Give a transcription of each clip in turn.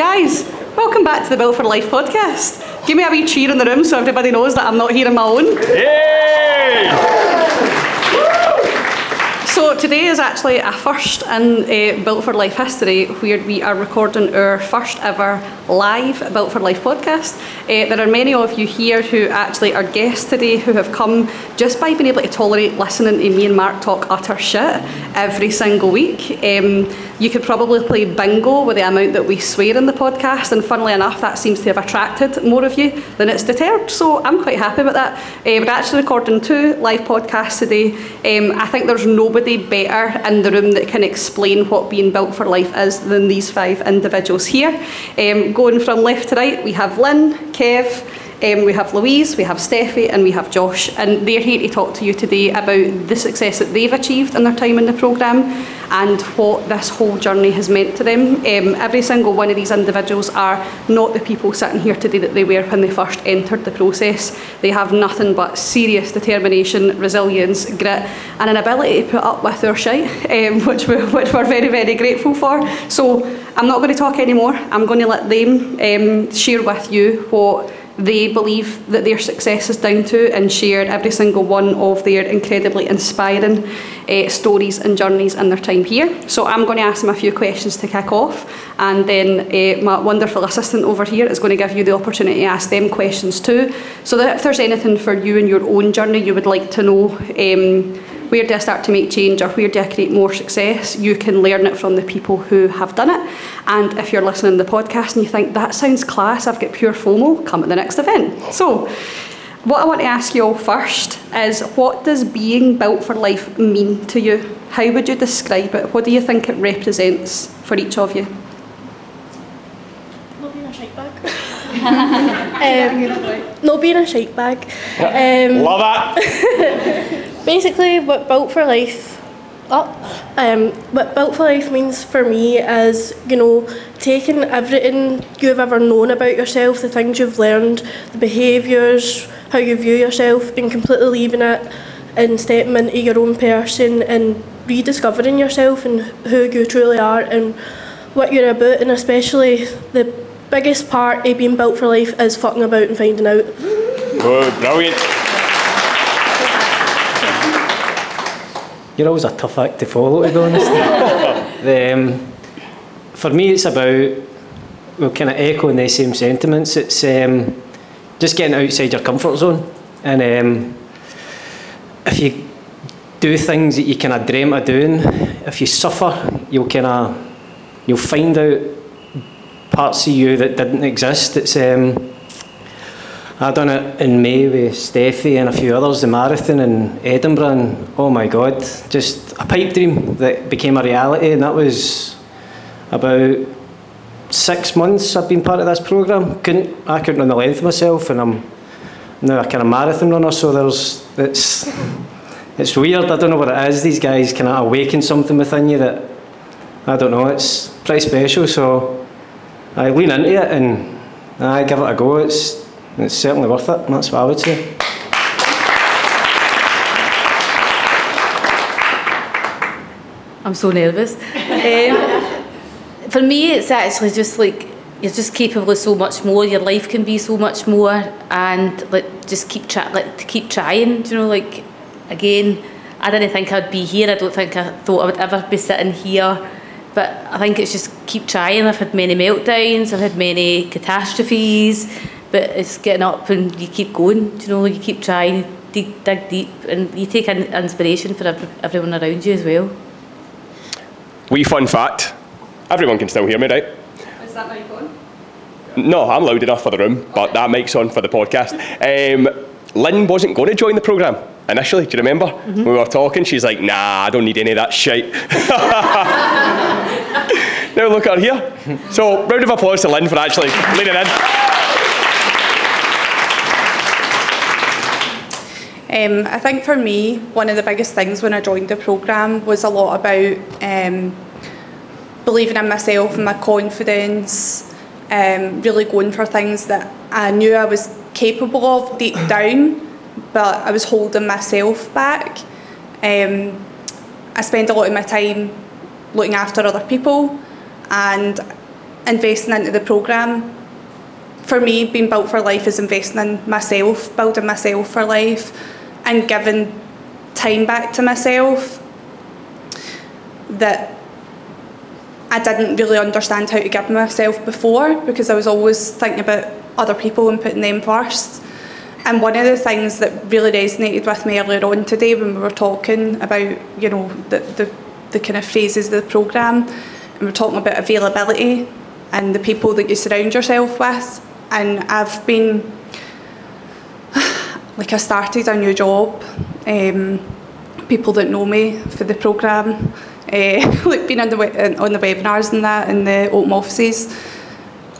Guys, welcome back to the Built for Life podcast. Give me a wee cheer in the room so everybody knows that I'm not here on my own. Yay! So today is actually a first in uh, Built for Life history where we are recording our first ever live Built for Life podcast. Uh, there are many of you here who actually are guests today who have come just by being able to tolerate listening to me and Mark talk utter shit every single week. Um, you could probably play bingo with the amount that we swear in the podcast, and funnily enough, that seems to have attracted more of you than it's deterred. So I'm quite happy about that. Uh, we're actually recording two live podcasts today. Um, I think there's nobody better in the room that can explain what being built for life is than these five individuals here. Um, going from left to right, we have Lynn, Kev, um, we have Louise, we have Steffi, and we have Josh, and they're here to talk to you today about the success that they've achieved in their time in the programme and what this whole journey has meant to them. Um, every single one of these individuals are not the people sitting here today that they were when they first entered the process. They have nothing but serious determination, resilience, grit, and an ability to put up with their shite, um, which, we, which we're very, very grateful for. So I'm not going to talk anymore. I'm going to let them um, share with you what they believe that their success is down to and shared every single one of their incredibly inspiring uh, stories and journeys in their time here. So I'm going to ask them a few questions to kick off, and then uh, my wonderful assistant over here is going to give you the opportunity to ask them questions too. So that if there's anything for you in your own journey you would like to know. Um, where do I start to make change or where do I create more success? You can learn it from the people who have done it. And if you're listening to the podcast and you think that sounds class, I've got pure FOMO, come at the next event. So, what I want to ask you all first is what does being built for life mean to you? How would you describe it? What do you think it represents for each of you? Not being a shite bag. um, not being a shite bag. Um, Love it! Basically, what Built for Life. Oh, um, what Built for Life means for me is, you know, taking everything you've ever known about yourself, the things you've learned, the behaviours, how you view yourself, and completely leaving it and stepping into your own person and rediscovering yourself and who you truly are and what you're about, and especially the biggest part of being built for life is fucking about and finding out. Good, brilliant. You're always a tough act to follow, to be honest. the, um, for me, it's about, well, kind of echoing the same sentiments. It's um, just getting outside your comfort zone. And um, if you do things that you kind of dreamt of doing, if you suffer, you'll kind of, you'll find out parts of you that didn't exist. It's, um, I done it in May with Steffi and a few others, the marathon in Edinburgh, and oh my god, just a pipe dream that became a reality, and that was about six months I've been part of this programme. Couldn't I couldn't run the length myself, and I'm now a kind of marathon runner, so there's it's it's weird. I don't know what it is. These guys kind of awaken something within you that I don't know. It's pretty special. So I lean into it and I give it a go. It's it's certainly worth it. And that's what I would say. I'm so nervous. um, for me, it's actually just like you're just capable of so much more. Your life can be so much more, and like just keep try, like to keep trying. You know, like again, I didn't think I'd be here. I don't think I thought I would ever be sitting here. But I think it's just keep trying. I've had many meltdowns. I've had many catastrophes. But it's getting up and you keep going. You know, you keep trying, dig, dig deep, and you take in inspiration for everyone around you as well. Wee fun fact everyone can still hear me, right? Is that mic on? No, I'm loud enough for the room, but that mic's on for the podcast. Um, Lynn wasn't going to join the programme initially, do you remember? When we were talking, she's like, nah, I don't need any of that shit. now look at her here. So, round of applause to Lynn for actually leaning in. Um, I think for me, one of the biggest things when I joined the programme was a lot about um, believing in myself and my confidence, um, really going for things that I knew I was capable of deep down, but I was holding myself back. Um, I spend a lot of my time looking after other people, and investing into the programme. For me, being built for life is investing in myself, building myself for life, and giving time back to myself that I didn't really understand how to give myself before because I was always thinking about other people and putting them first. And one of the things that really resonated with me earlier on today when we were talking about, you know, the, the, the kind of phases of the programme, and we we're talking about availability and the people that you surround yourself with. And I've been, like I started a new job, um, people that know me for the programme, uh, like being on the, on the webinars and that in the open offices,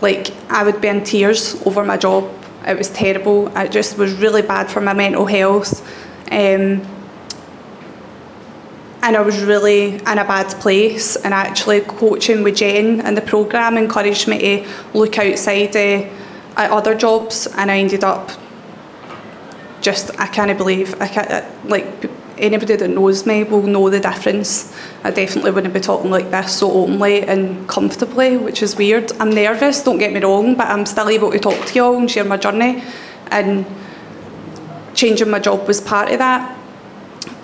like I would be in tears over my job. It was terrible. It just was really bad for my mental health. Um, and I was really in a bad place. And actually, coaching with Jen and the programme encouraged me to look outside uh, at other jobs. And I ended up just, I can't believe, I can't, uh, like, anybody that knows me will know the difference. I definitely wouldn't be talking like this so openly and comfortably, which is weird. I'm nervous, don't get me wrong, but I'm still able to talk to you all and share my journey. And changing my job was part of that.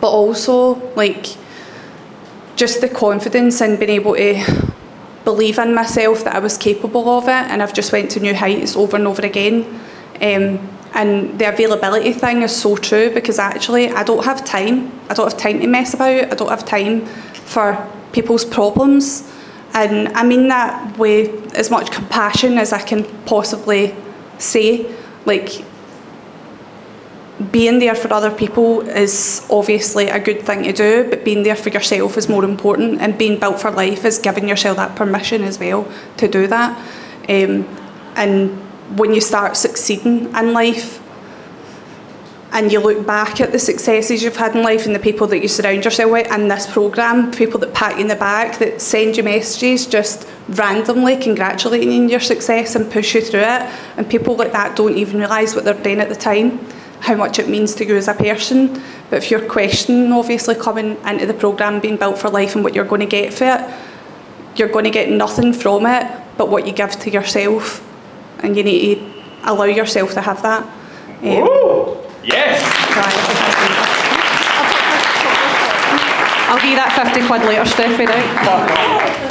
But also, like, just the confidence and being able to believe in myself that I was capable of it, and I've just went to new heights over and over again. Um, and the availability thing is so true because actually I don't have time. I don't have time to mess about. I don't have time for people's problems. And I mean that with as much compassion as I can possibly say. Like, being there for other people is obviously a good thing to do, but being there for yourself is more important. And being built for life is giving yourself that permission as well to do that. Um, and when you start succeeding in life, and you look back at the successes you've had in life and the people that you surround yourself with in this programme, people that pat you in the back, that send you messages just randomly congratulating you on your success and push you through it, and people like that don't even realise what they're doing at the time, how much it means to you as a person. But if you're questioning, obviously, coming into the programme, being built for life and what you're going to get for it, you're going to get nothing from it but what you give to yourself. And you need to allow yourself to have that. Um, Yes! I'll give you that 50 quid later, Steffi, right?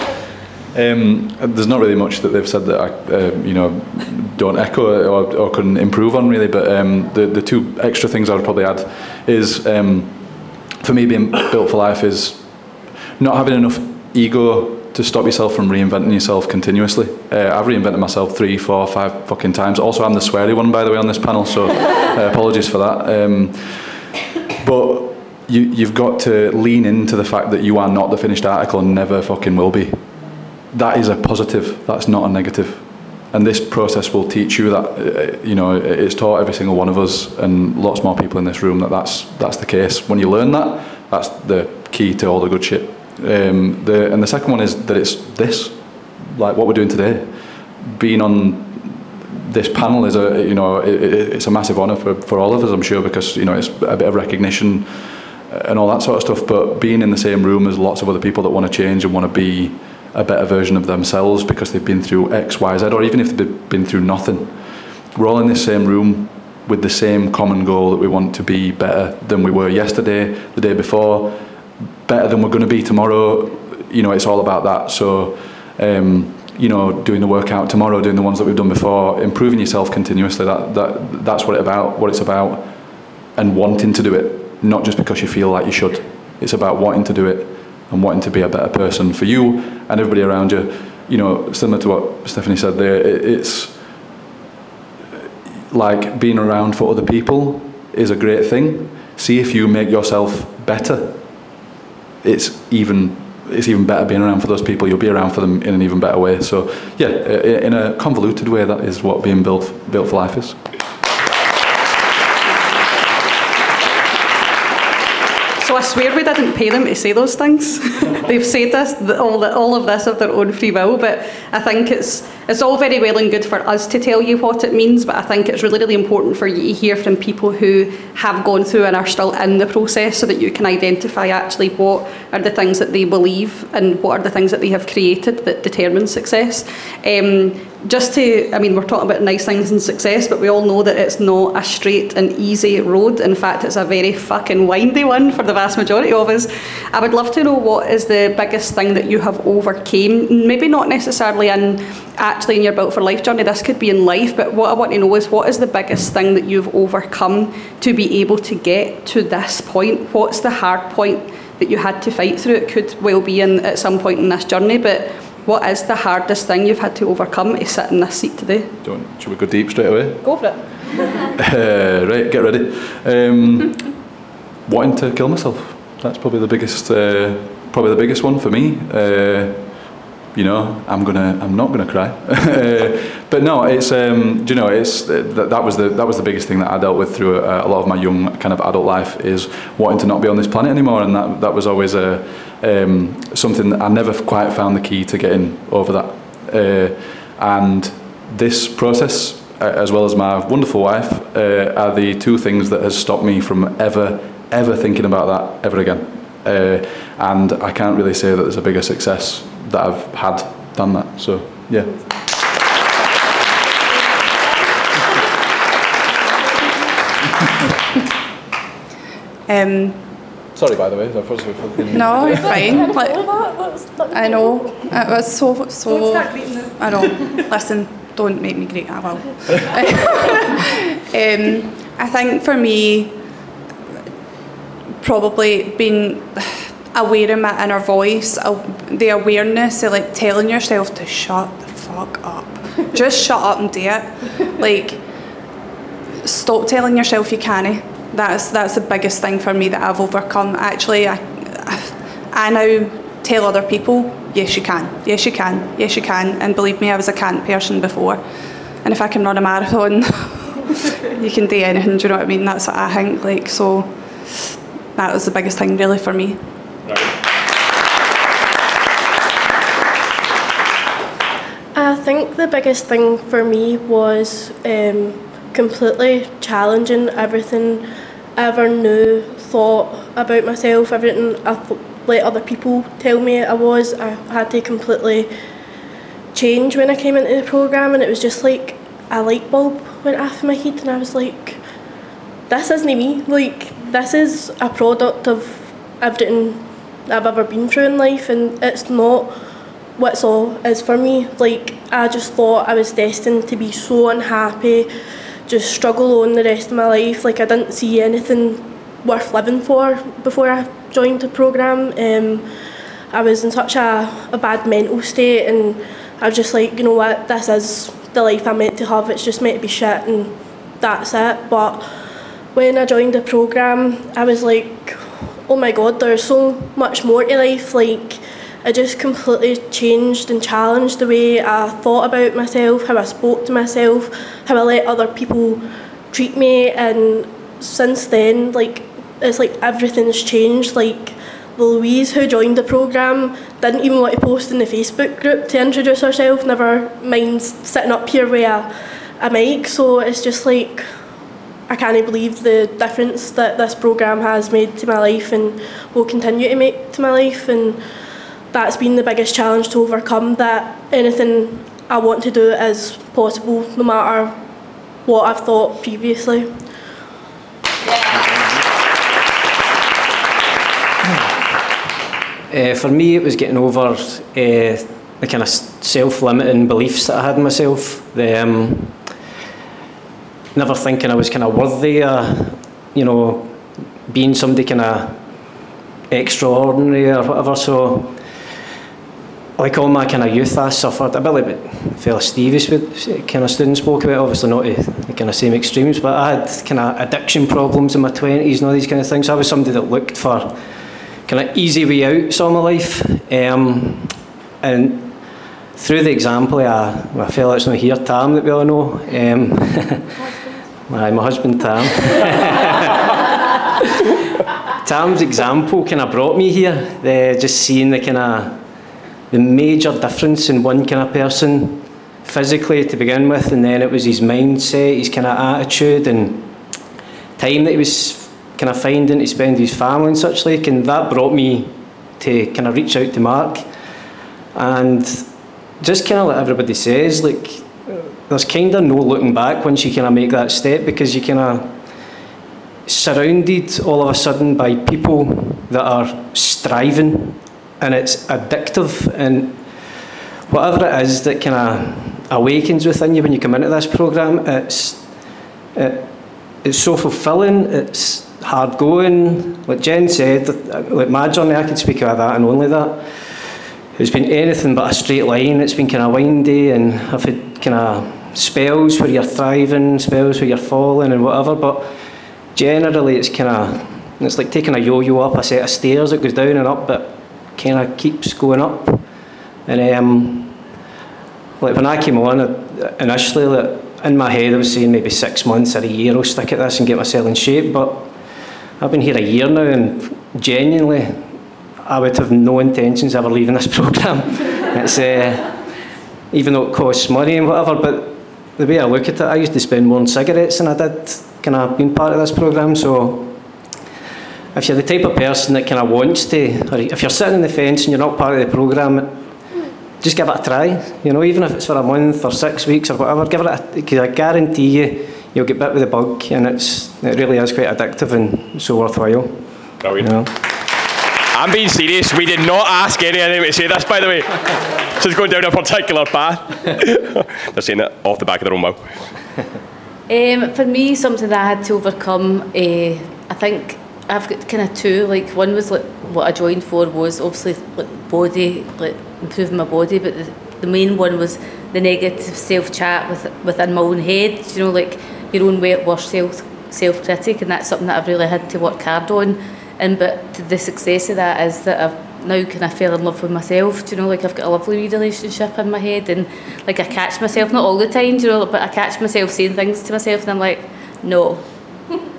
Um, there's not really much that they've said that I, uh, you know, don't echo or, or couldn't improve on really. But um, the the two extra things I would probably add is um, for me being built for life is not having enough ego to stop yourself from reinventing yourself continuously. Uh, I've reinvented myself three, four, five fucking times. Also, I'm the sweary one by the way on this panel, so uh, apologies for that. Um, but you, you've got to lean into the fact that you are not the finished article and never fucking will be that is a positive. That's not a negative. And this process will teach you that. uh, You know, it's taught every single one of us and lots more people in this room that that's that's the case. When you learn that, that's the key to all the good shit. Um, the and the second one is that it's this, like what we're doing today, being on this panel is a you know it, it- it's a massive honour for, for all of us I'm sure because you know it's a bit of recognition and all that sort of stuff but being in the same room as lots of other people that want to change and want to be a better version of themselves because they've been through X Y Z or even if they've been through nothing. We're all in this same room with the same common goal that we want to be better than we were yesterday the day before better than we're going to be tomorrow. You know it's all about that. So um, you know doing the workout tomorrow doing the ones that we've done before improving yourself continuously that, that that's what it about what it's about and wanting to do it not just because you feel like you should. It's about wanting to do it and wanting to be a better person for you and everybody around you. You know similar to what Stephanie said there it, it's like being around for other people is a great thing. See if you make yourself better it's even it's even better being around for those people. You'll be around for them in an even better way. So yeah, uh, in a convoluted way, that is what being built built for life is. So I swear we didn't pay them to say those things. They've said this, all, all of this of their own free will, but I think it's it's all very well and good for us to tell you what it means, but I think it's really, really important for you to hear from people who have gone through and are still in the process so that you can identify actually what are the things that they believe and what are the things that they have created that determine success. Um, just to, I mean, we're talking about nice things and success, but we all know that it's not a straight and easy road. In fact, it's a very fucking windy one for the vast majority of us. I would love to know what is the biggest thing that you have overcame. Maybe not necessarily in actually in your built for life journey. This could be in life, but what I want to know is what is the biggest thing that you've overcome to be able to get to this point? What's the hard point that you had to fight through? It could well be in at some point in this journey, but what is the hardest thing you've had to overcome to sit in this seat today? Don't, should we go deep straight away? Go for it. Uh, right, get ready. Um, wanting to kill myself. That's probably the biggest, uh, probably the biggest one for me. Uh, you know, I'm gonna, I'm not gonna cry. but no, it's, um, you know, it's that, that was the that was the biggest thing that I dealt with through a, a lot of my young kind of adult life is wanting to not be on this planet anymore, and that that was always a um, something that I never quite found the key to getting over that. Uh, and this process, uh, as well as my wonderful wife, uh, are the two things that has stopped me from ever, ever thinking about that ever again. Uh, and I can't really say that there's a bigger success that I've had done that. So, yeah. Um, Sorry, by the way. That was no, you're fine. Like, I know. It was so, so... I know. Listen, don't make me great, I will. um, I think for me, probably being aware of my inner voice, uh, the awareness of like telling yourself to shut the fuck up. Just shut up and do it. Like, stop telling yourself you can't. That's that's the biggest thing for me that I've overcome. Actually, I, I, I now tell other people, yes you can, yes you can, yes you can, and believe me, I was a can't person before, and if I can run a marathon, you can do anything. Do you know what I mean? That's what I think. Like so, that was the biggest thing really for me. Think the biggest thing for me was um, completely challenging everything I ever knew, thought about myself, everything I th- let other people tell me I was. I had to completely change when I came into the programme, and it was just like a light bulb went off in my head, and I was like, this isn't me. Like, this is a product of everything I've ever been through in life, and it's not what's all is for me. Like, I just thought I was destined to be so unhappy just struggle on the rest of my life. Like I didn't see anything worth living for before I joined the programme. Um, I was in such a, a bad mental state and I was just like, you know what, this is the life I'm meant to have, it's just meant to be shit and that's it. But when I joined the programme, I was like, oh my god, there's so much more to life. Like, it just completely changed and challenged the way I thought about myself, how I spoke to myself, how I let other people treat me. And since then, like, it's like everything's changed. Like, Louise, who joined the programme, didn't even want to post in the Facebook group to introduce herself, never mind sitting up here with a, a mic. So it's just like, I can't believe the difference that this programme has made to my life and will continue to make to my life. And that's been the biggest challenge to overcome that anything I want to do is possible no matter what I've thought previously. Uh, for me, it was getting over uh, the kind of self-limiting beliefs that I had in myself. The, um, never thinking I was kind of worthy you know, being somebody kind of extraordinary or whatever. So, like all my kind of youth, I suffered a bit like what fella Stevie's kind of student spoke about. Obviously, not the kind of same extremes, but I had kind of addiction problems in my twenties and all these kind of things. I was somebody that looked for kind of easy way out all my life. Um, and through the example of my fellow that's not here, Tam, that we all know, um, my, my husband Tam. Tam's example kind of brought me here, the, just seeing the kind of the major difference in one kind of person physically to begin with, and then it was his mindset, his kind of attitude, and time that he was kind of finding to spend his family and such like, and that brought me to kind of reach out to Mark, and just kind of like everybody says, like there's kind of no looking back once you kind of make that step because you kind of surrounded all of a sudden by people that are striving and it's addictive. And whatever it is that kind of awakens within you when you come into this program it's it, it's so fulfilling it's hard going. Like Jen said like my journey I can speak about that and only that. It's been anything but a straight line. It's been kind of windy and I've had kind of spells where you're thriving spells where you're falling and whatever but generally it's kind of it's like taking a yo-yo up a set of stairs it goes down and up but kind of keeps going up? And um, like when I came on initially like, in my head I was saying maybe six months or a year I'll stick at this and get myself in shape but I've been here a year now and genuinely I would have no intentions of ever leaving this programme it's uh, even though it costs money and whatever but the way I look at it I used to spend more on cigarettes than I did kind of being part of this programme so if you're the type of person that kind of wants to, or if you're sitting on the fence and you're not part of the programme, just give it a try. You know, even if it's for a month or six weeks or whatever, give it a, because I guarantee you, you'll get bit with the bug, and it's it really is quite addictive and so worthwhile. Brilliant. You know? I'm being serious. We did not ask any of them to say this, by the way. This is going down a particular path. They're saying it off the back of their own mouth. Um, for me, something that I had to overcome, uh, I think I've got kind of two. Like one was like what I joined for was obviously like body, like improving my body, but the, the main one was the negative self chat with within my own head. You know, like your own worst self self critic, and that's something that I've really had to work hard on. And but the success of that is that I've now kind of fell in love with myself. Do you know, like I've got a lovely relationship in my head, and like I catch myself not all the time, do you know, but I catch myself saying things to myself, and I'm like, no,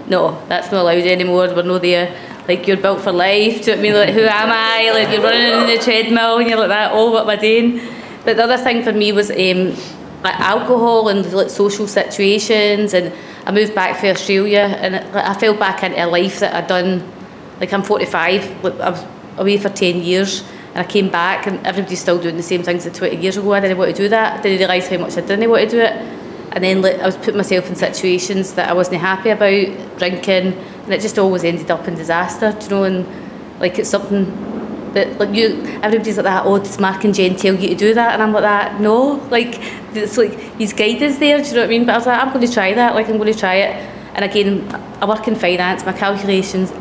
no, that's not allowed anymore. We're not there. Like you're built for life. Do you know I mean? Like who am I? Like you're running in the treadmill and you're like that. Oh, what am I doing? But the other thing for me was um, like alcohol and like social situations. And I moved back to Australia and like, I fell back into a life that I'd done. Like I'm 45. Like, I was away for 10 years. And I came back and everybody's still doing the same things as 20 years ago. I didn't want to do that. I didn't realise how much I didn't want to do it and then like, I was putting myself in situations that I wasn't happy about, drinking, and it just always ended up in disaster, do you know, and like it's something that like you, everybody's like that, oh, does Mark and Jen tell you to do that? And I'm like that, no, like, it's like, his guidance there, do you know what I mean? But I was like, I'm going to try that, like, I'm going to try it. And again, I work in finance, my calculations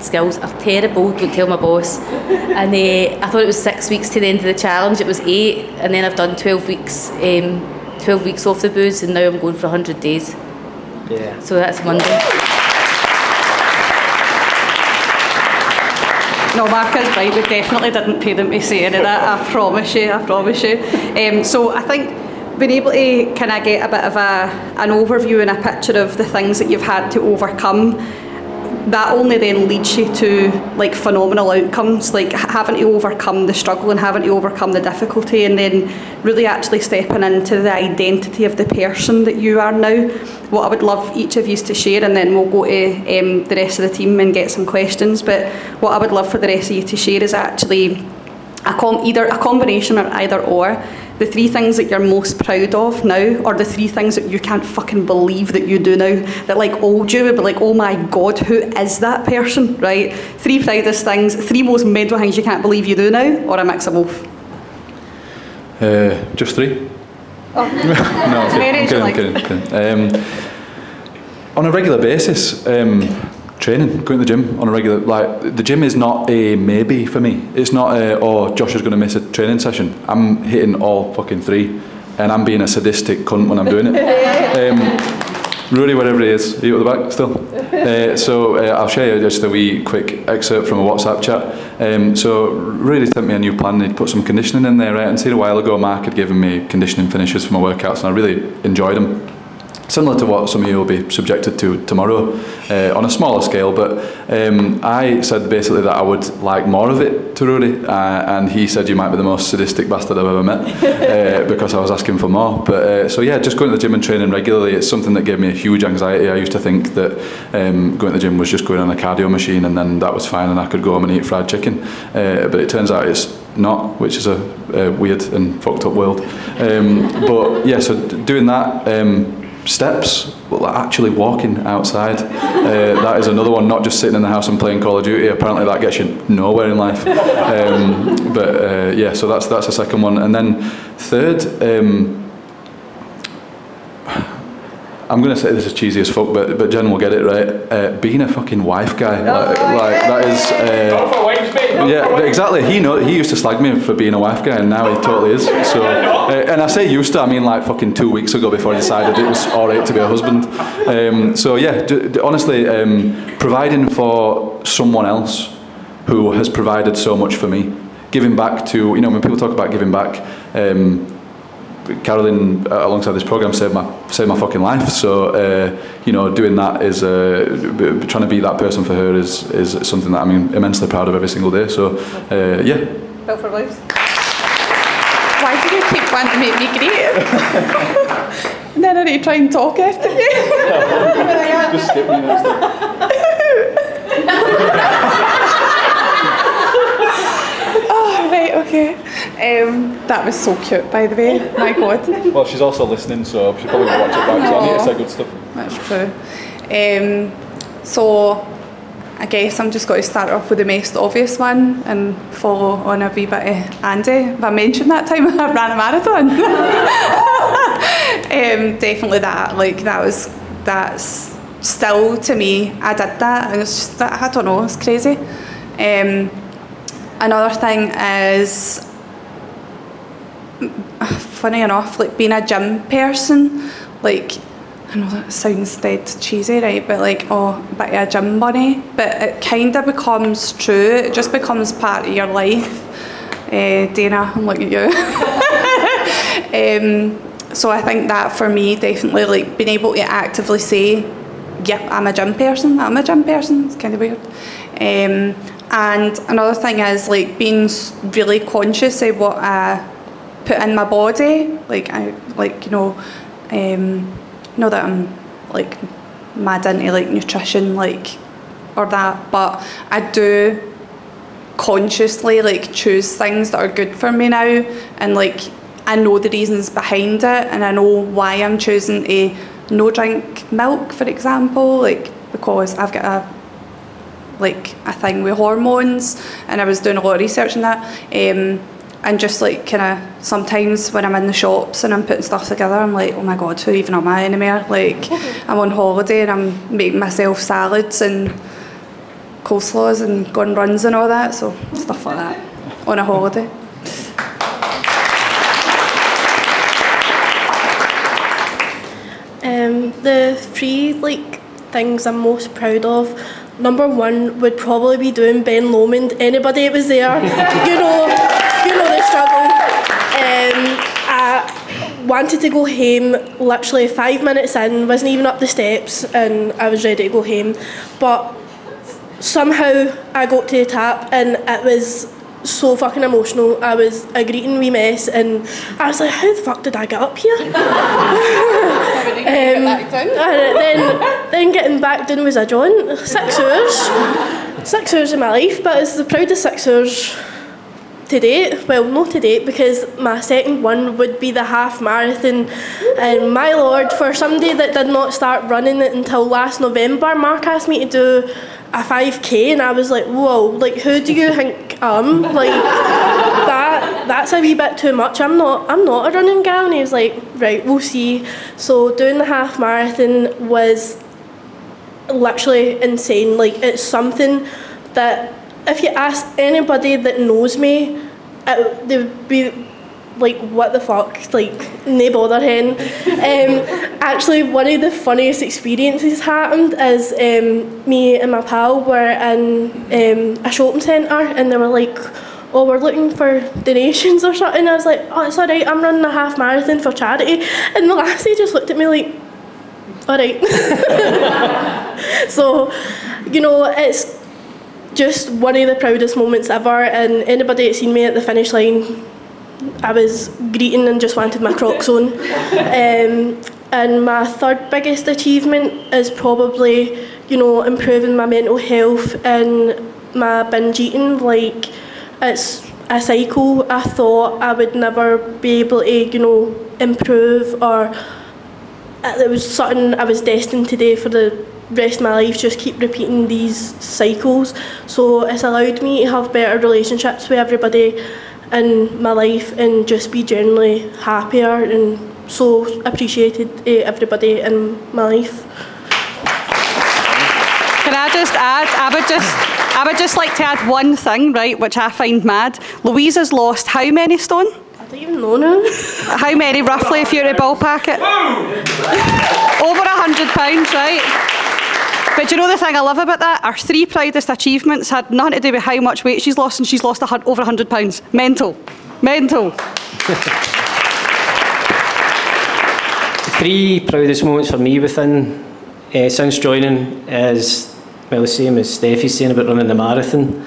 skills are terrible, don't tell my boss. And uh, I thought it was six weeks to the end of the challenge, it was eight, and then I've done 12 weeks. Um, 12 weeks off the booze and now I'm going for 100 days. Yeah. So that's Monday. No, Mark is right. We definitely didn't pay them to say any of that. I promise you. I promise you. Um, so I think being able to kind of get a bit of a an overview and a picture of the things that you've had to overcome that only then leads you to like phenomenal outcomes like having to overcome the struggle and having to overcome the difficulty and then really actually stepping into the identity of the person that you are now. What I would love each of you to share and then we'll go to um, the rest of the team and get some questions but what I would love for the rest of you to share is actually a com- either a combination or either or the three things that you're most proud of now, or the three things that you can't fucking believe that you do now, that like old you would be like, oh my god, who is that person, right? Three proudest things, three most mental things you can't believe you do now, or a mix of both. Uh, just three. Oh. no, I'm kidding, I'm kidding, I'm kidding. Um, on a regular basis, um, training, going to the gym on a regular, like the gym is not a maybe for me. It's not a, oh, Josh is going to miss a training session. I'm hitting all fucking three, and I'm being a sadistic cunt when I'm doing it. Um, Rory, wherever he is, are you at the back still? Uh, so uh, I'll share you just a wee quick excerpt from a WhatsApp chat. Um, so Rory sent me a new plan. He'd put some conditioning in there, right? And see a while ago, Mark had given me conditioning finishes for my workouts, and I really enjoyed them. Similar to what some of you will be subjected to tomorrow uh, on a smaller scale. But um, I said basically that I would like more of it to Rory, uh, and he said you might be the most sadistic bastard I've ever met uh, because I was asking for more. But uh, so yeah, just going to the gym and training regularly, it's something that gave me a huge anxiety. I used to think that um, going to the gym was just going on a cardio machine and then that was fine and I could go home and eat fried chicken. Uh, but it turns out it's not, which is a, a weird and fucked up world. Um, but yeah, so d- doing that. Um, steps well actually walking outside. Uh, that is another one not just sitting in the house and playing call of duty. Apparently that gets you nowhere in life. Um, but uh, yeah so that's that's the second one. And then third um, I'm going to say this is cheesy as fuck, but but Jen will get it right. Uh, being a fucking wife guy, like, like that is. Uh, yeah, exactly. He know he used to slag me for being a wife guy, and now he totally is. So, uh, and I say used to, I mean like fucking two weeks ago before I decided it was all right to be a husband. Um, so yeah, d- d- honestly, um, providing for someone else who has provided so much for me, giving back to you know when people talk about giving back. Um, Carolyn, uh, alongside this program, saved my saved my fucking life. So uh, you know, doing that is uh, b- b- trying to be that person for her is is something that I'm immensely proud of every single day. So uh, yeah, Built for life. Why do you keep wanting to make me great? and then I need to try and talk after you. just skip me next time. oh, right, okay. Um, that was so cute, by the way. My God. Well, she's also listening, so she probably will watch it back. So I need to say good stuff. That's true. Um, so I guess I'm just going to start off with the most obvious one and follow on a wee bit of Andy. Have I mentioned that time I ran a marathon? um, definitely that. Like that was that's still to me. I did that and it's just I don't know. It's crazy. Um, another thing is funny enough, like being a gym person, like I know that sounds dead cheesy, right? But like, oh, but a gym bunny. But it kind of becomes true. It just becomes part of your life. Uh, Dana, I'm looking at you. um, so I think that for me, definitely like being able to actively say, "Yep, I'm a gym person. I'm a gym person." It's kind of weird. Um, and another thing is like being really conscious of what I put in my body. Like I like you know, um, know that I'm like mad into like nutrition, like or that, but I do consciously like choose things that are good for me now, and like I know the reasons behind it, and I know why I'm choosing to no drink milk, for example, like because I've got a like a thing with hormones, and I was doing a lot of research on that. Um, and just like kind of sometimes when I'm in the shops and I'm putting stuff together, I'm like, oh my god, who even am I anymore? Like, I'm on holiday and I'm making myself salads and coleslaws and going runs and all that, so stuff like that on a holiday. Um, the three like things I'm most proud of. Number one would probably be doing Ben Lomond. Anybody that was there, you know, you know the struggle. Um, I wanted to go home literally five minutes in, wasn't even up the steps, and I was ready to go home. But somehow I got to the tap, and it was so fucking emotional. I was a greeting wee mess, and I was like, how the fuck did I get up here? Um, then, then getting back down was a jaunt. Six hours. Six hours of my life, but it's the proudest six hours to date. Well, not to date, because my second one would be the half marathon. And my lord, for somebody that did not start running it until last November, Mark asked me to do a 5k, and I was like, whoa, like, who do you think am? Like, that that's a wee bit too much. I'm not I'm not a running gal. And he was like, right, we'll see. So doing the half marathon was literally insane. Like it's something that if you ask anybody that knows me, it, they would be like, what the fuck? Like, no bother hen. Um, actually, one of the funniest experiences happened is um, me and my pal were in um, a shopping centre and they were like, oh, we're looking for donations or something. I was like, oh, it's alright, I'm running a half marathon for charity. And the lassie just looked at me like, All right. so, you know, it's just one of the proudest moments ever, and anybody that's seen me at the finish line, I was greeting and just wanted my Crocs on. Um, and my third biggest achievement is probably, you know, improving my mental health and my binge eating. Like, it's a cycle. I thought I would never be able to, you know, improve or it was something I was destined to do for the rest of my life, just keep repeating these cycles. So it's allowed me to have better relationships with everybody in my life and just be generally happier and so appreciated to everybody in my life. Can I just add? I would just, I would just like to add one thing, right, which I find mad. Louise has lost how many stone? I don't even know now. How many roughly, if you're a ball packet? Over a hundred pounds, right? But you know the thing I love about that? Our three proudest achievements had nothing to do with how much weight she's lost, and she's lost over a hundred pounds. Mental, mental. Three proudest moments for me within uh, since joining is well the same as Steffi's saying about running the marathon.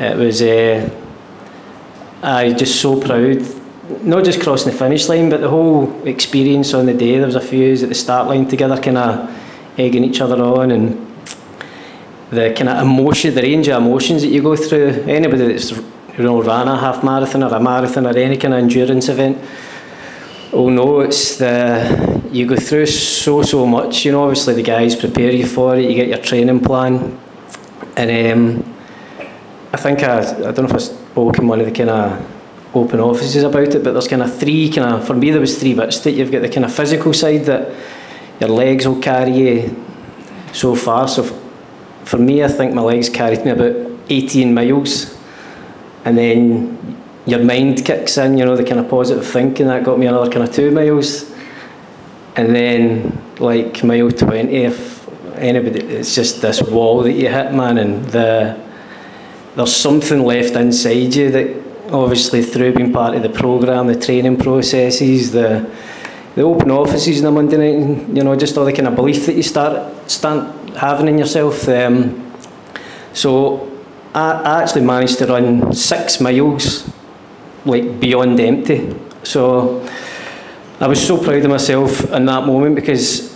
It was uh, I just so proud, not just crossing the finish line, but the whole experience on the day. There was a few at the start line together, kind of egging each other on, and the kind of emotion, the range of emotions that you go through. Anybody that's you know ran a half marathon or a marathon or any kind of endurance event Oh no, it's the you go through so so much. You know, obviously the guys prepare you for it. You get your training plan, and um, I think I, I don't know if I spoke in one of the kind of open offices about it, but there's kind of three kind of for me there was three bits that you've got the kind of physical side that your legs will carry you so far. So f- for me, I think my legs carried me about 18 miles, and then your mind kicks in, you know, the kind of positive thinking that got me another kind of two miles. And then, like mile 20, if anybody, it's just this wall that you hit, man, and the there's something left inside you that obviously through being part of the programme, the training processes, the the open offices on a Monday night, and, you know, just all the kind of belief that you start start having in yourself. Um, so I, I actually managed to run six miles like beyond empty. So I was so proud of myself in that moment because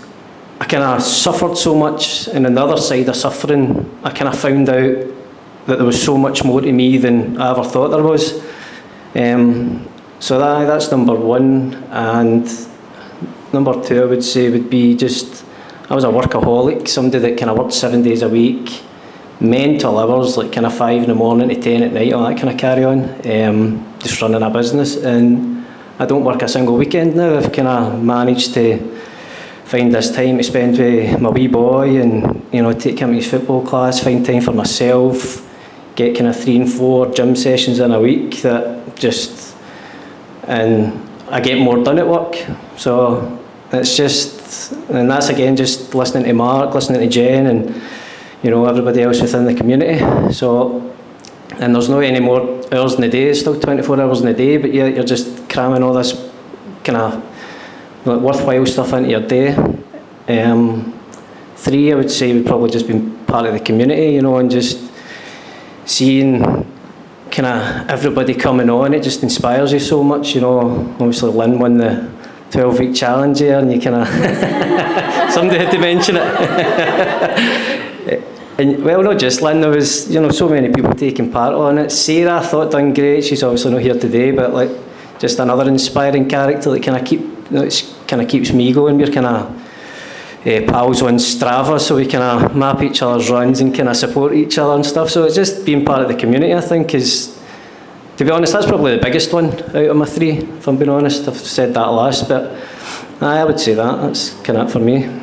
I kind of suffered so much, and on the other side of suffering, I kind of found out that there was so much more to me than I ever thought there was. Um, so that, that's number one, and number two I would say would be just I was a workaholic, somebody that kind of worked seven days a week, mental hours, like kind of five in the morning to ten at night, all that kind of carry on. Um, just running a business, and I don't work a single weekend now. I've kind of managed to find this time to spend with my wee boy, and you know, take him to his football class, find time for myself, get kind of three and four gym sessions in a week. That just and I get more done at work. So it's just, and that's again just listening to Mark, listening to Jen, and you know everybody else within the community. So, and there's no any more hours in the day. It's still 24 hours in the day, but you're, you're just cramming all this kind of worthwhile stuff into your day. Um, three, I would say, would probably just been part of the community, you know, and just seeing kind of everybody coming on, it just inspires you so much. You know, obviously Lynn won the 12 week challenge here, and you kind of somebody had to mention it. and well, not just Lynn, there was you know so many people taking part on it. Sarah, I thought done great. She's obviously not here today, but like just another inspiring character that kind of keep you know, kind of keeps me going. We're kind of uh, pals on Strava, so we kind of map each other's runs and kind of support each other and stuff. So it's just being part of the community, I think, is, to be honest, that's probably the biggest one out of my three, if I'm being honest. I've said that last, but I would say that. That's kind of it for me.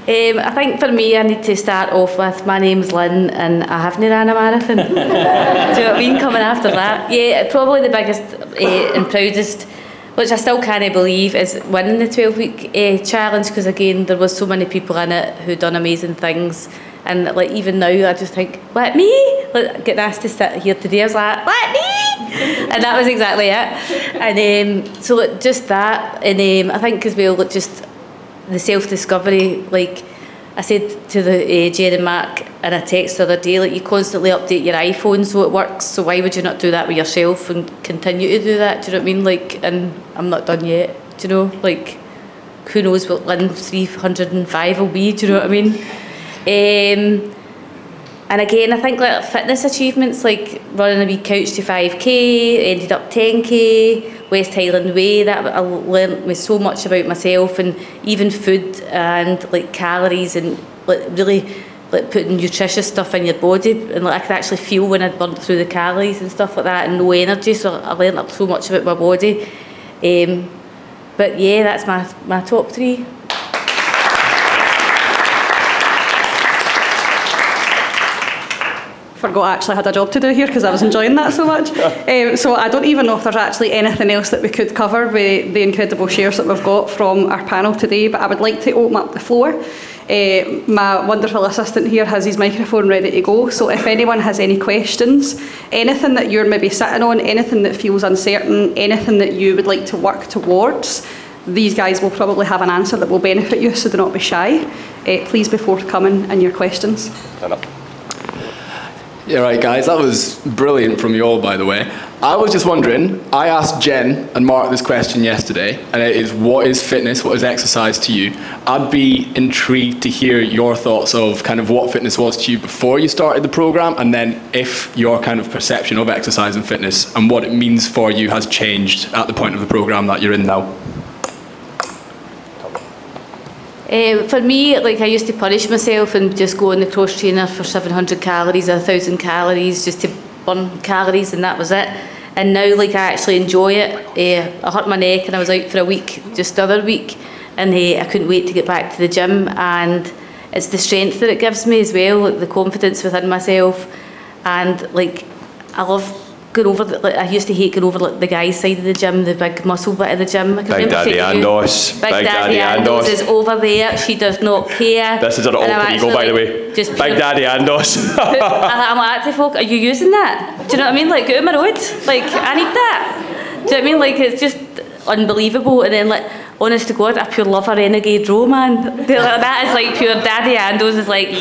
Um, I think for me, I need to start off with my name's Lynn and I haven't ran a marathon. Do you know what I mean? Coming after that. Yeah, probably the biggest uh, and proudest, which I still can't believe, is winning the 12 week uh, challenge because again, there was so many people in it who done amazing things. And like even now, I just think, let me? like, getting asked to sit here today, I was like, let me! And that was exactly it. And um, so like, just that, and um, I think as well, like, just the self-discovery, like, I said to the uh, Jen and Mark in a text the other day, like you constantly update your iPhone so it works. So why would you not do that with yourself and continue to do that? Do you know what I mean? Like, and I'm not done yet. Do you know? Like, who knows what Lynn 305 will be? Do you know what I mean? Um, and again, I think like fitness achievements, like running a wee couch to 5k, ended up 10k, West Highland Way. That I learned me so much about myself and even food and like calories and like really like putting nutritious stuff in your body and like I could actually feel when I'd burnt through the calories and stuff like that and no energy. So I learned so much about my body. Um, but yeah, that's my my top three. Forgot I actually had a job to do here because I was enjoying that so much. Um, so I don't even know if there's actually anything else that we could cover with the incredible shares that we've got from our panel today, but I would like to open up the floor. Uh, my wonderful assistant here has his microphone ready to go, so if anyone has any questions, anything that you're maybe sitting on, anything that feels uncertain, anything that you would like to work towards, these guys will probably have an answer that will benefit you, so do not be shy. Uh, please be forthcoming in your questions. Yeah, right, guys. That was brilliant from you all, by the way. I was just wondering. I asked Jen and Mark this question yesterday, and it is: What is fitness? What is exercise to you? I'd be intrigued to hear your thoughts of kind of what fitness was to you before you started the program, and then if your kind of perception of exercise and fitness and what it means for you has changed at the point of the program that you're in now. Um, for me, like I used to punish myself and just go on the cross trainer for 700 calories or 1,000 calories just to burn calories and that was it. And now, like I actually enjoy it. Uh, I hurt my neck and I was out for a week just the other week, and uh, I couldn't wait to get back to the gym. And it's the strength that it gives me as well, like the confidence within myself, and like I love going over. The, like, I used to hate going over like the guy's side of the gym, the big muscle bit of the gym. I can Big remember Daddy saying to you, Andos. Big, Daddy, Andos is over there. She does not care. This is And I'm alter ego, by the actually, way. Just Big pure- Daddy Andos. and I'm like, to folk, are you using that? Do you know what I mean? Like, go to my road. Like, I need that. Do you know what I mean? Like, it's just unbelievable. And then, like, honest to God, I pure love a renegade row, man. They're like, that is like pure daddy Andos is like, yo.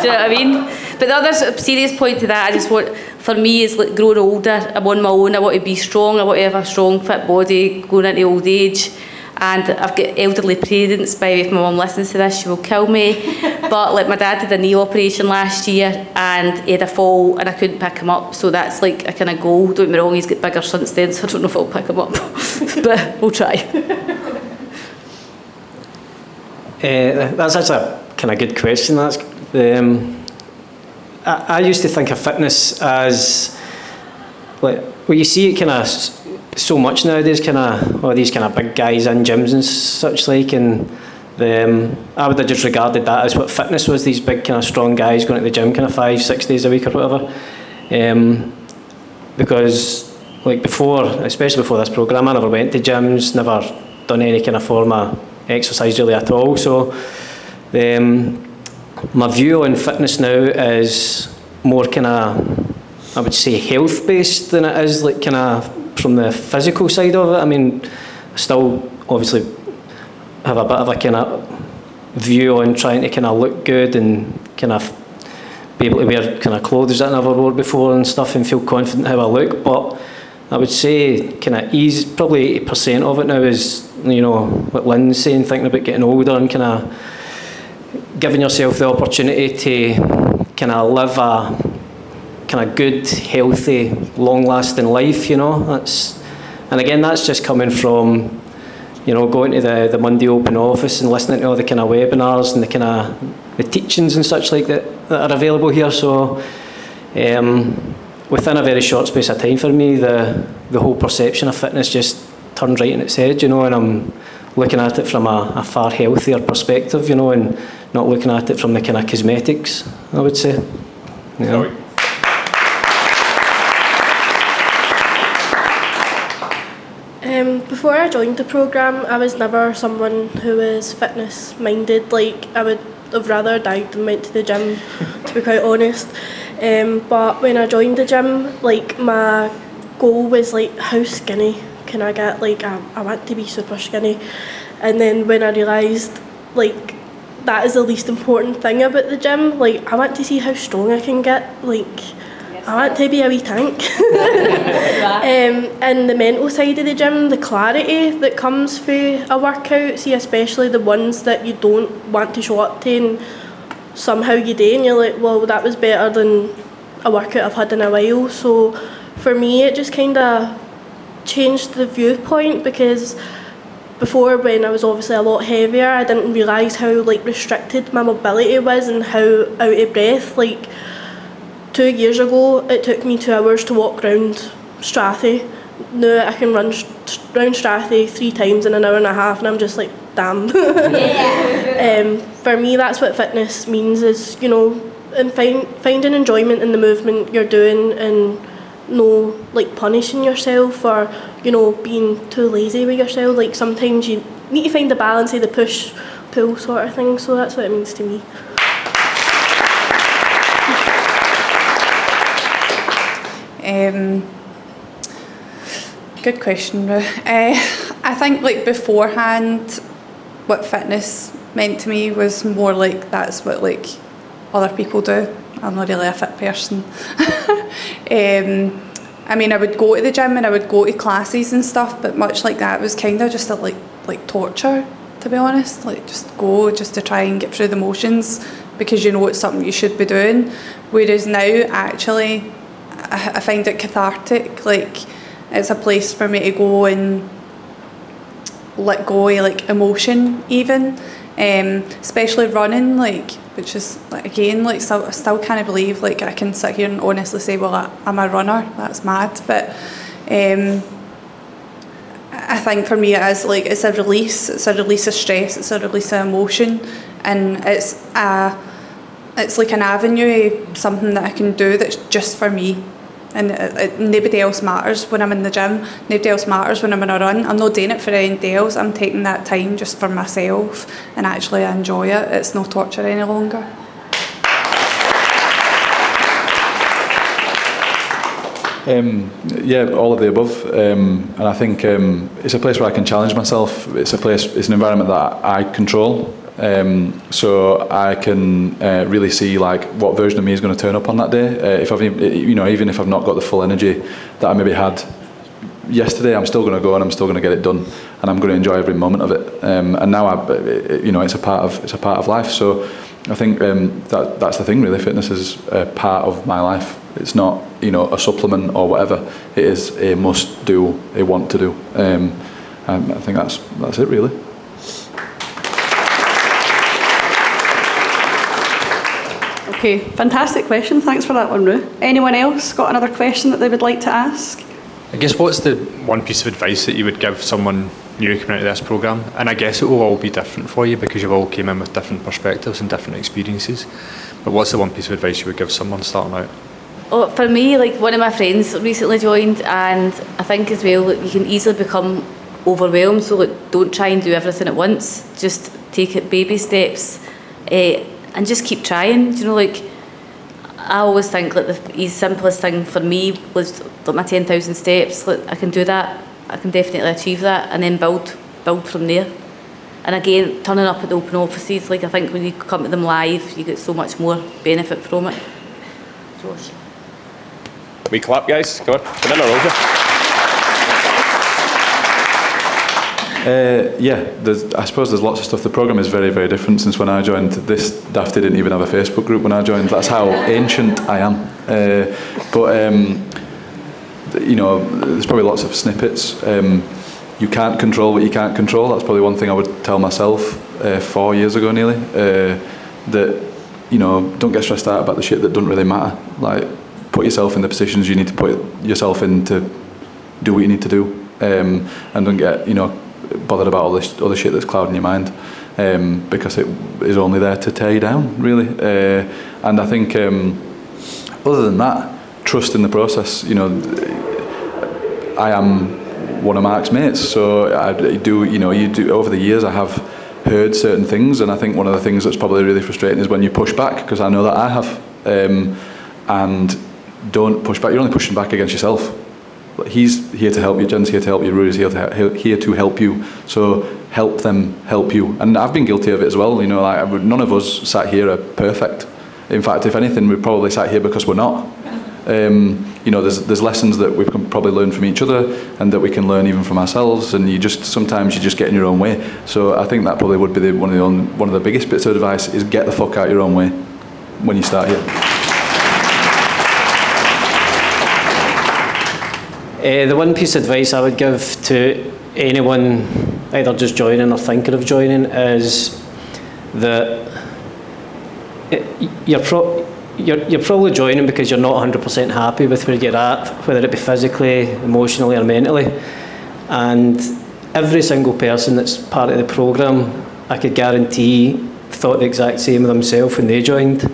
Do you know what I mean? But the other serious point to that, I just want, for me, is like growing older. I'm on my own. I want to be strong. I want to have a strong, fit body going into old age. And I've got elderly parents, by the way, if my mum listens to this, she will kill me. but like my dad did a knee operation last year and he had a fall and I couldn't pick him up. So that's like a kind of goal. Don't get me wrong, he's got bigger since then, so I don't know if I'll pick him up. but we'll try. Uh, that's actually a kind of good question. That's um, I, I used to think of fitness as like well, you see it kind of so much nowadays. Kind of all these kind of big guys in gyms and such like, and the, um, I would have just regarded that as what fitness was. These big kind of strong guys going to the gym kind of five, six days a week or whatever. Um, because like before, especially before this program, I never went to gyms, never done any kind of form of exercise really at all. So um, my view on fitness now is more kind of, I would say, health based than it is like kind of from the physical side of it. I mean, I still obviously have a bit of a kind of view on trying to kind of look good and kind of be able to wear kind of clothes that I never wore before and stuff and feel confident how I look. But I would say kind of ease, probably 80% of it now is, you know, what Lynn's saying, thinking about getting older and kind of giving yourself the opportunity to kind of live a kind of good, healthy, long-lasting life, you know. That's, and again, that's just coming from, you know, going to the, the Monday open office and listening to all the kind of webinars and the kind of the teachings and such like that, that are available here. So um, within a very short space of time for me, the, the whole perception of fitness just turned right in its head, you know, and I'm looking at it from a, a far healthier perspective, you know, and not looking at it from the kind of cosmetics, I would say. Yeah. Um, before I joined the programme, I was never someone who was fitness minded. Like, I would have rather died than went to the gym, to be quite honest. Um, but when I joined the gym, like my goal was like how skinny can I get? Like I, I want to be super skinny. And then when I realised like that is the least important thing about the gym, like I want to see how strong I can get. Like I want to be a wee tank. um, and the mental side of the gym, the clarity that comes through a workout, see especially the ones that you don't want to show up to and somehow you do and you're like, well that was better than a workout I've had in a while. So for me it just kind of changed the viewpoint because before when I was obviously a lot heavier I didn't realise how like restricted my mobility was and how out of breath. Like two years ago it took me two hours to walk round Strathy now I can run st- round Strathy three times in an hour and a half and I'm just like damn. Um, for me that's what fitness means is you know and find, finding enjoyment in the movement you're doing and no like punishing yourself or you know being too lazy with yourself like sometimes you need to find the balance of the push pull sort of thing so that's what it means to me Um, good question. Uh, I think like beforehand, what fitness meant to me was more like that's what like other people do. I'm not really a fit person. um, I mean, I would go to the gym and I would go to classes and stuff, but much like that, was kind of just a, like like torture, to be honest. Like just go just to try and get through the motions because you know it's something you should be doing. Whereas now, actually, I, I find it cathartic. Like it's a place for me to go and let go of like emotion, even. Um, especially running, like which is like again like still, I still can't believe like I can sit here and honestly say, well, I, I'm a runner. That's mad, but. Um, I think for me it is like it's a release. It's a release of stress. It's a release of emotion, and it's a it's like an avenue, something that I can do that's just for me. And it, it, nobody else matters when I'm in the gym. Nobody else matters when I'm on a run. I'm not doing it for anybody else. I'm taking that time just for myself, and actually I enjoy it. It's no torture any longer. Um, yeah, all of the above, um, and I think um, it's a place where I can challenge myself. It's a place, it's an environment that I control, um, so I can uh, really see like what version of me is going to turn up on that day. Uh, if I've, you know, even if I've not got the full energy that I maybe had yesterday, I'm still going to go and I'm still going to get it done, and I'm going to enjoy every moment of it. Um, and now, I, you know, it's a part of it's a part of life. So I think um, that that's the thing. Really, fitness is a part of my life. It's not, you know, a supplement or whatever. It is a must do, a want to do. Um, I think that's that's it really. Okay, fantastic question. Thanks for that one, Rue. Anyone else got another question that they would like to ask? I guess what's the one piece of advice that you would give someone new coming into this program? And I guess it will all be different for you because you've all came in with different perspectives and different experiences. But what's the one piece of advice you would give someone starting out? Oh, for me, like one of my friends recently joined, and I think as well that you can easily become overwhelmed. So like, don't try and do everything at once. Just take it baby steps, uh, and just keep trying. Do you know, like I always think that the simplest thing for me was like my ten thousand steps. Like I can do that. I can definitely achieve that, and then build build from there. And again, turning up at the open offices, like I think when you come to them live, you get so much more benefit from it. Josh. We clap, guys. Come on, come in a row here. Uh, yeah, I suppose there's lots of stuff. The program is very, very different since when I joined. This Dafty didn't even have a Facebook group when I joined. That's how ancient I am. Uh, but um, you know, there's probably lots of snippets. Um, you can't control what you can't control. That's probably one thing I would tell myself uh, four years ago, nearly. Uh, that you know, don't get stressed out about the shit that doesn't really matter. Like, put yourself in the positions you need to put yourself in to do what you need to do, um, and don't get you know bothered about all this other shit that's clouding your mind um, because it is only there to tear you down, really. Uh, and I think um, other than that, trust in the process. You know, I am one of Mark's mates, so I do. You know, you do over the years. I have heard certain things, and I think one of the things that's probably really frustrating is when you push back because I know that I have. Um, and don't push back. You're only pushing back against yourself. He's here to help you. Jen's here to help you. Rudy's here to here to help you. So help them help you. And I've been guilty of it as well. You know, like none of us sat here are perfect. In fact, if anything, we probably sat here because we're not. Um, you know, there's there's lessons that we can probably learn from each other, and that we can learn even from ourselves. And you just sometimes you just get in your own way. So I think that probably would be the, one of the one of the biggest bits of advice is get the fuck out your own way when you start here. Uh, the one piece of advice I would give to anyone either just joining or thinking of joining is that it, you're, pro- you're, you're probably joining because you're not 100% happy with where you're at, whether it be physically, emotionally, or mentally. And every single person that's part of the programme, I could guarantee, thought the exact same of themselves when they joined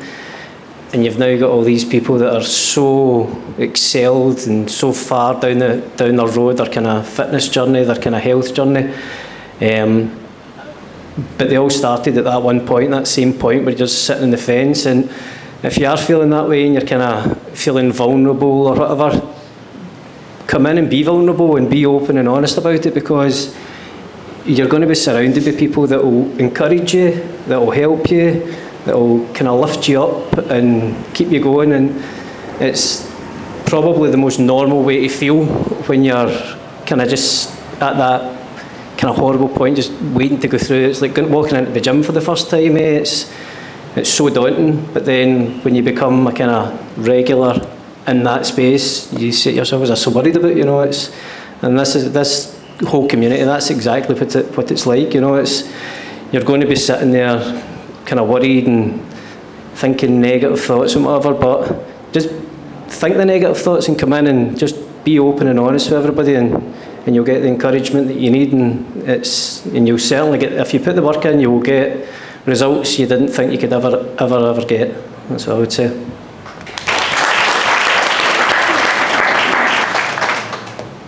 and you've now got all these people that are so excelled and so far down the down the road, their kind of fitness journey, their kind of health journey. Um, but they all started at that one point, that same point where you're just sitting on the fence. And if you are feeling that way and you're kind of feeling vulnerable or whatever, come in and be vulnerable and be open and honest about it because you're going to be surrounded by people that will encourage you, that will help you, that will kind of lift you up and keep you going. And it's probably the most normal way to feel when you're kind of just at that kind of horrible point, just waiting to go through. It's like walking into the gym for the first time. eh? It's it's so daunting. But then when you become a kind of regular in that space, you see yourself as so worried about. You know, it's and this is this whole community. That's exactly what it, what it's like. You know, it's you're going to be sitting there, kind of worried and thinking negative thoughts and whatever. But just think the negative thoughts and come in and just be open and honest with everybody and. And you'll get the encouragement that you need, and it's and you'll certainly get if you put the work in, you will get results you didn't think you could ever ever ever get. That's what I would say.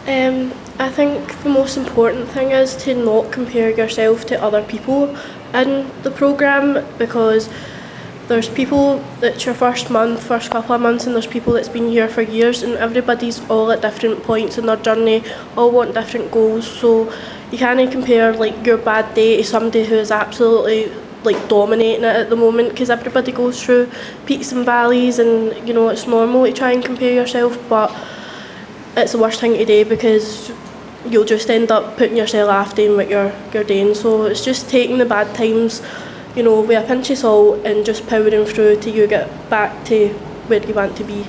Um, I think the most important thing is to not compare yourself to other people in the programme because there's people that's your first month, first couple of months, and there's people that's been here for years, and everybody's all at different points in their journey, all want different goals. So you can't compare like your bad day to somebody who is absolutely like dominating it at the moment because everybody goes through peaks and valleys, and you know it's normal to try and compare yourself, but it's the worst thing to do because you'll just end up putting yourself after what you're, you're doing. So it's just taking the bad times, you know, with a pinch of salt and just powering through till you get back to where you want to be.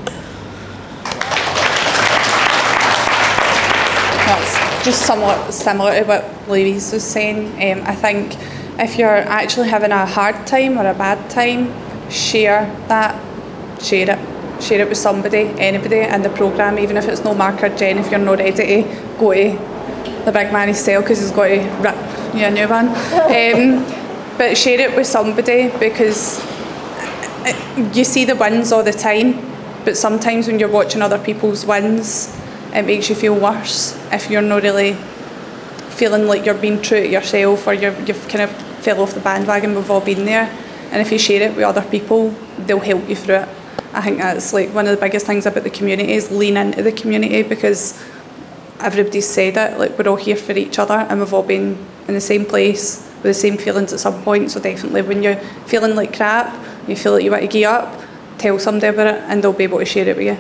That's just somewhat similar to what Louise was saying. Um, I think if you're actually having a hard time or a bad time, share that, share it. Share it with somebody, anybody in the programme, even if it's no Mark or Jen, if you're not ready to go to the big man himself because he's got to rip you a new one. Um, but share it with somebody because uh, you see the wins all the time, but sometimes when you're watching other people's wins, it makes you feel worse if you're not really feeling like you're being true to yourself or you're, you've kind of fell off the bandwagon. We've all been there, and if you share it with other people, they'll help you through it. I think that's like one of the biggest things about the community is lean into the community because everybody's said it. Like we're all here for each other, and we've all been in the same place with the same feelings at some point. So definitely, when you're feeling like crap, you feel like you want to give up, tell somebody about it, and they'll be able to share it with you.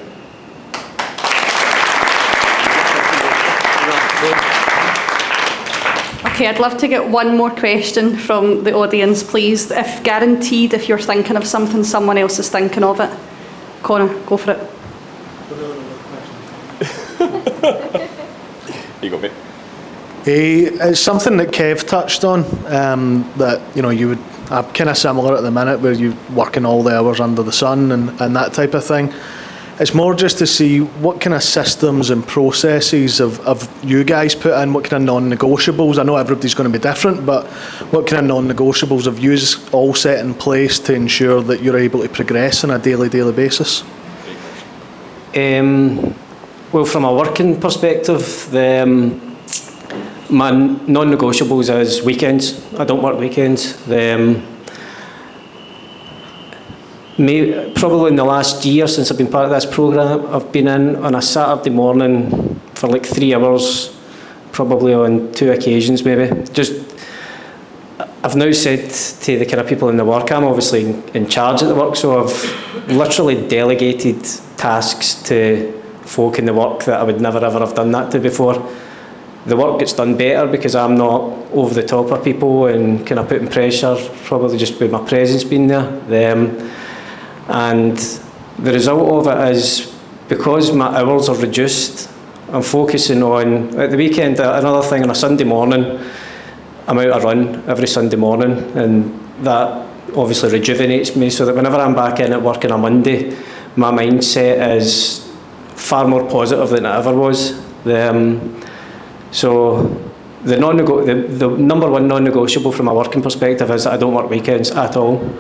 Okay, I'd love to get one more question from the audience, please. If guaranteed, if you're thinking of something, someone else is thinking of it. Connor, go for it. You got me. Eh, it's something that Kev touched on um, that you know you would uh, kind of similar at the minute where you're working all the hours under the sun and, and that type of thing. It's more just to see what kind of systems and processes of, of you guys put in, what kind of non-negotiables. I know everybody's going to be different, but what kind of non-negotiables have you all set in place to ensure that you're able to progress on a daily, daily basis? Um, well, from a working perspective, the, um, my non-negotiables is weekends. I don't work weekends. The, um, may, probably in the last year since I've been part of this programme, I've been in on a Saturday morning for like three hours, probably on two occasions maybe. Just, I've now said to the kind of people in the work, I'm obviously in, charge at the work, so I've literally delegated tasks to folk in the work that I would never ever have done that to before. The work gets done better because I'm not over the top of people and kind of putting pressure, probably just with my presence being there. Um, and the result of it is because my hours are reduced, I'm focusing on, at the weekend, uh, another thing on a Sunday morning, I'm out a run every Sunday morning and that obviously rejuvenates me so that whenever I'm back in at work on a Monday, my mindset is far more positive than it ever was. Um, so the, non the, the number one non-negotiable from a working perspective is that I don't work weekends at all.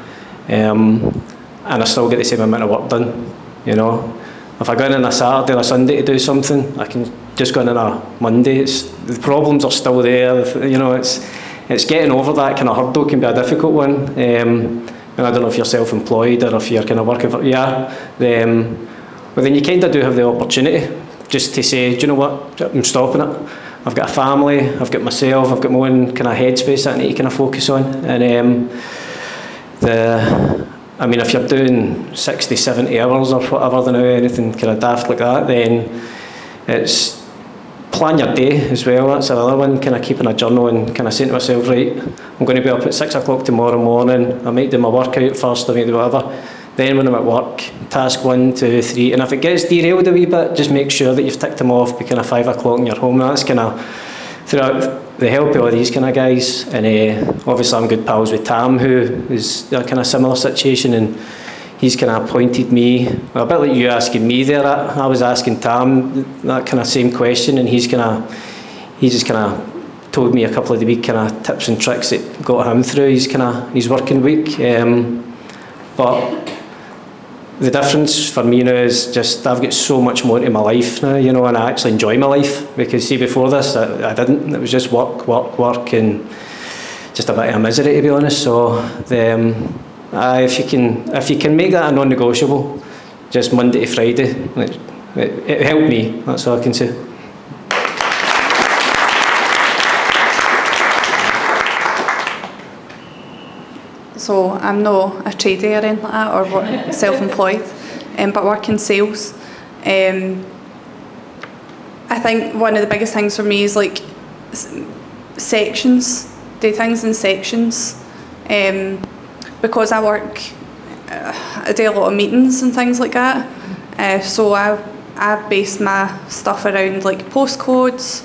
Um, and I still get the same amount of work done, you know. If I go in on a Saturday or a Sunday to do something, I can just go in on a Monday. It's, the problems are still there, you know, it's, it's getting over that kind of hurdle can be a difficult one. Um, and I don't know if you're self-employed or if you're kind of working for, yeah. Um, but then you kind of do have the opportunity just to say, do you know what, I'm stopping it. I've got a family, I've got myself, I've got my own kind of headspace that I need to kind of focus on. And um, the, I mean, if you're doing 60, 70 hours or whatever, then anything kind of daft like that, then it's plan your day as well. That's another one, kind of keeping a journal and kind of saying to myself, right, I'm going to be up at six o'clock tomorrow morning. I might do my workout first, I might do whatever. Then when I'm at work, task one, two, three, and if it gets derailed a wee bit, just make sure that you've ticked them off by kind of five o'clock and you're home. That's kind of throughout the help of these kind of guys. And uh, obviously I'm good pals with Tam, who is a kind of similar situation, and he's kind of pointed me, a bit like you asking me there, I was asking Tam that kind of same question, and he's kind of, he just kind of told me a couple of the week kind of tips and tricks that got him through his kind of his working week. Um, but the difference for me now is just I've got so much more into my life now, you know, and I actually enjoy my life because see before this I, I didn't. It was just work, work, work, and just a bit of misery to be honest. So the, um, if you can if you can make that a non-negotiable, just Monday to Friday, it, it helped me. That's all I can say. So I'm not a trader or anything like that, or self-employed, um, but work in sales. Um, I think one of the biggest things for me is like sections, do things in sections. Um, because I work, uh, I do a lot of meetings and things like that. Uh, so I, I base my stuff around like postcodes.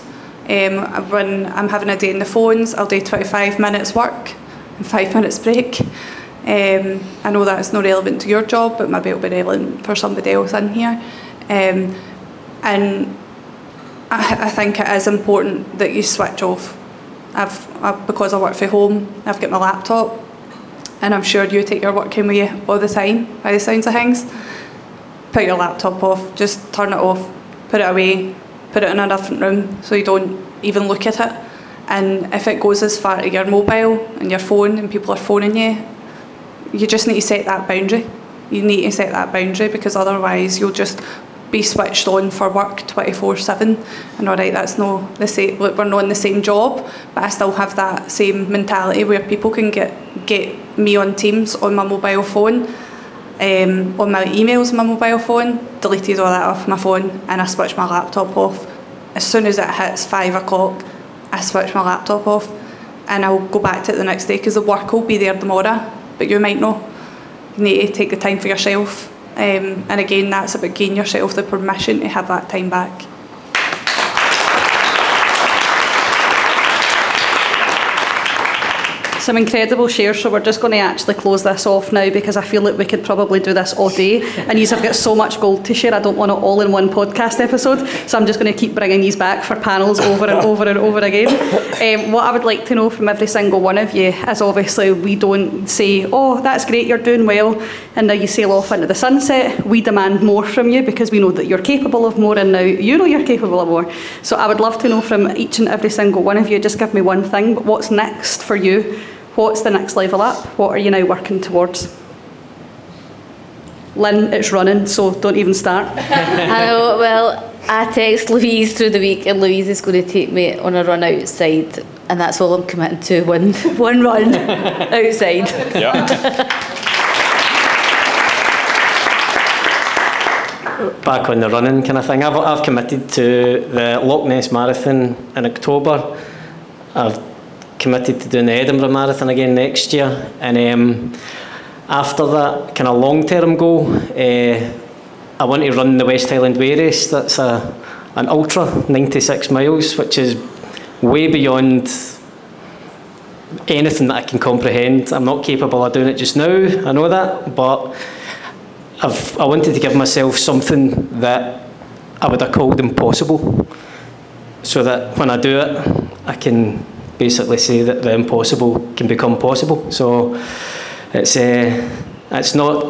Um, when I'm having a day in the phones, I'll do 25 minutes work five minutes break. Um, I know that's not relevant to your job, but maybe it'll be relevant for somebody else in here. Um, and I, I think it is important that you switch off. I've, i because I work from home, I've got my laptop, and I'm sure you take your working with you all the time, by the sounds of things. Put your laptop off, just turn it off, put it away, put it in a different room so you don't even look at it. And if it goes as far to your mobile and your phone and people are phoning you, you just need to set that boundary. You need to set that boundary because otherwise you'll just be switched on for work 24 7 and all right that's no the same we're not in the same job but I still have that same mentality where people can get get me on Teams on my mobile phone um, on my emails on my mobile phone deleted all that off my phone and I switch my laptop off as soon as it hits 5 o'clock I switch my laptop off and I'll go back to it the next day because the work will be there tomorrow but you might not you need to take the time for yourself um, and again, that's about giving yourself the permission to have that time back. Some incredible shares, so we're just going to actually close this off now because I feel like we could probably do this all day. And you have got so much gold to share, I don't want it all in one podcast episode. So I'm just going to keep bringing these back for panels over and over and over again. Um, what I would like to know from every single one of you is obviously we don't say, oh, that's great, you're doing well, and now you sail off into the sunset. We demand more from you because we know that you're capable of more, and now you know you're capable of more. So I would love to know from each and every single one of you, just give me one thing, but what's next for you? What's the next level up? What are you now working towards? Lynn, it's running, so don't even start. I know, well, I text Louise through the week and Louise is going to take me on a run outside and that's all I'm committing to, one, one run outside. Yeah. back on the running kind of thing. I've, I've committed to the Loch Ness Marathon in October. I've committed to doing the Edinburgh Marathon again next year. And um, after that kind of long-term goal, uh, I want to run the West Highland Way race. That's a, an ultra, 96 miles, which is way beyond anything that I can comprehend. I'm not capable of doing it just now, I know that, but I've, I wanted to give myself something that I would have called impossible, so that when I do it, I can basically say that the impossible can become possible. So it's uh, it's not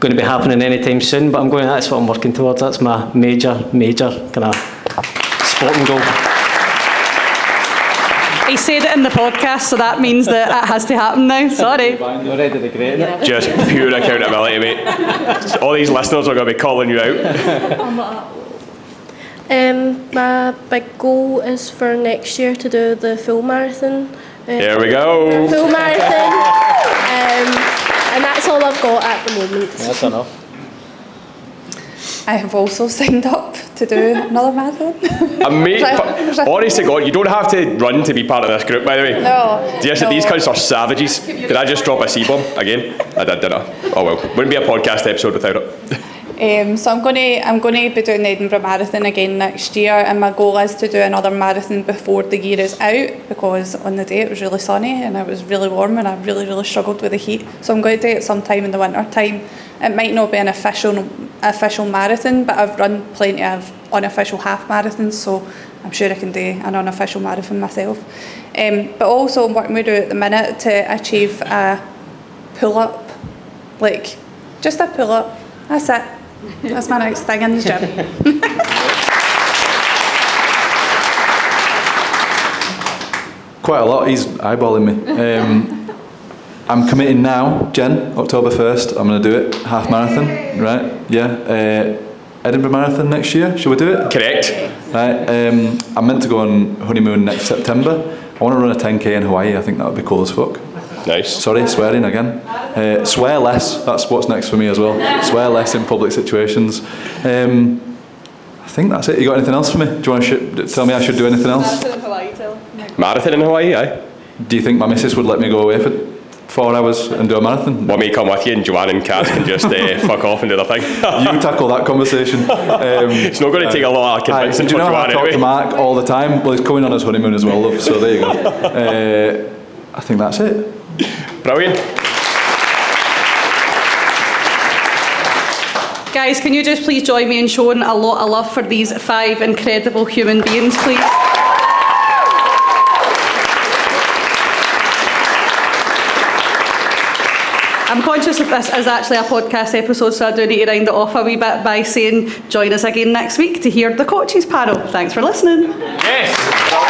going to be happening anytime soon, but I'm going. That's what I'm working towards. That's my major, major kind of sporting goal. He said it in the podcast, so that means that it has to happen now. Sorry. You're ready to great Just pure accountability, mate. All these listeners are going to be calling you out. Um, my big goal is for next year to do the full marathon. Uh, There we go. Full marathon. Um, and that's all I've got at the moment. That's enough. I have also signed up to do another marathon. Amazing. Honest to God, you don't have to run to be part of this group, by the way. No. Yes, no. these cunts are savages. Did I just drop a C-bomb again? I did, didn't I? Oh well. Wouldn't be a podcast episode without it. Um, so I'm going to I'm to be doing the Edinburgh Marathon again next year, and my goal is to do another marathon before the year is out because on the day it was really sunny and it was really warm and I really really struggled with the heat. So I'm going to do it sometime in the winter time. It might not be an official official marathon, but I've run plenty of unofficial half marathons, so I'm sure I can do an unofficial marathon myself. Um, but also I'm working with at the minute to achieve a pull up, like just a pull up. That's it. That's my next thing in the gym. Quite a lot. He's eyeballing me. Um, I'm committing now, Jen, October 1st. I'm going to do it. Half marathon, right? Yeah. Uh, Edinburgh Marathon next year. Should we do it? Correct. Right. Um, I'm meant to go on honeymoon next September. I want to run a 10k in Hawaii. I think that would be cool as fuck. Nice. Sorry, swearing again. Uh, swear less. That's what's next for me as well. Swear less in public situations. Um, I think that's it. You got anything else for me? Do you want to sh- tell me I should do anything else? Marathon in Hawaii, aye. Do you think my missus would let me go away for four hours and do a marathon? Want me to come with you and Joanne and Cass can just uh, fuck off and do their thing? You tackle that conversation. Um, it's not going to take a lot of Aye, convincing do you for know how I Joanne talk anyway. to Mark all the time? Well, he's coming on his honeymoon as well, love. So there you go. Uh, I think that's it. Brilliant. Guys, can you just please join me in showing a lot of love for these five incredible human beings, please? I'm conscious that this is actually a podcast episode, so I do need to round it off a wee bit by saying join us again next week to hear the coaches panel. Thanks for listening. Yes.